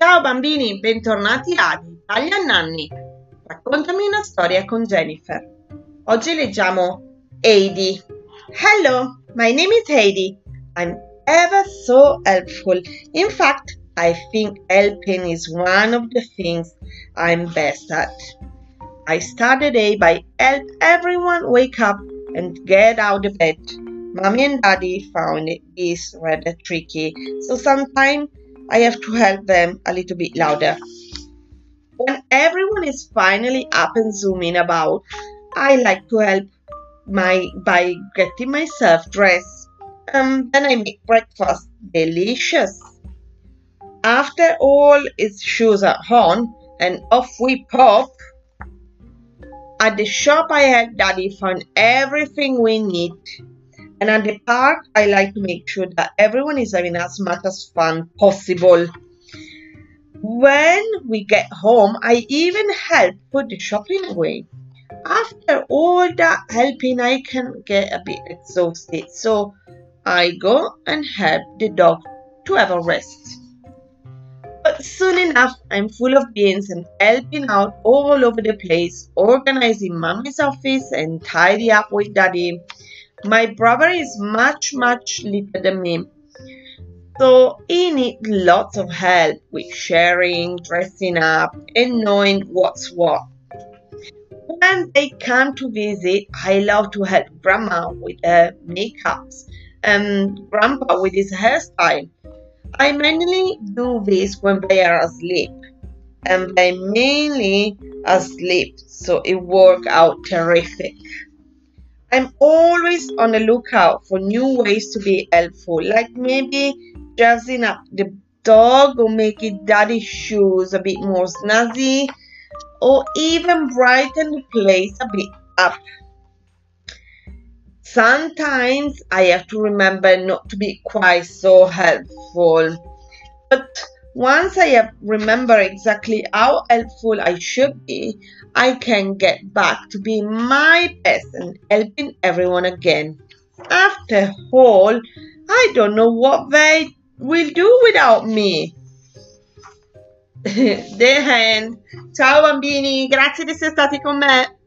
Ciao bambini, bentornati a Italia Nanni. Raccontami una storia con Jennifer. Oggi leggiamo Heidi. Hello, my name is Heidi. I'm ever so helpful. In fact, I think helping is one of the things I'm best at. I start the day by help everyone wake up and get out of bed. Mommy and Daddy found it is rather tricky, so sometimes I have to help them a little bit louder. When everyone is finally up and zooming about, I like to help my by getting myself dressed. Um, then I make breakfast delicious. After all its shoes are on and off we pop. At the shop I help Daddy find everything we need and at the park, I like to make sure that everyone is having as much as fun possible. When we get home, I even help put the shopping away. After all that helping, I can get a bit exhausted, so I go and help the dog to have a rest. But soon enough, I'm full of beans and helping out all over the place, organizing mommy's office and tidy up with daddy. My brother is much, much little than me. So he needs lots of help with sharing, dressing up, and knowing what's what. When they come to visit, I love to help Grandma with her makeups and Grandpa with his hairstyle. I mainly do this when they are asleep, and they mainly asleep, so it worked out terrific. I'm always on the lookout for new ways to be helpful, like maybe dressing up the dog or making daddy's shoes a bit more snazzy, or even brighten the place a bit up. Sometimes I have to remember not to be quite so helpful, once I remember exactly how helpful I should be, I can get back to being my best and helping everyone again. After all, I don't know what they will do without me. The. Ciao bambini, grazie di essere stati con me.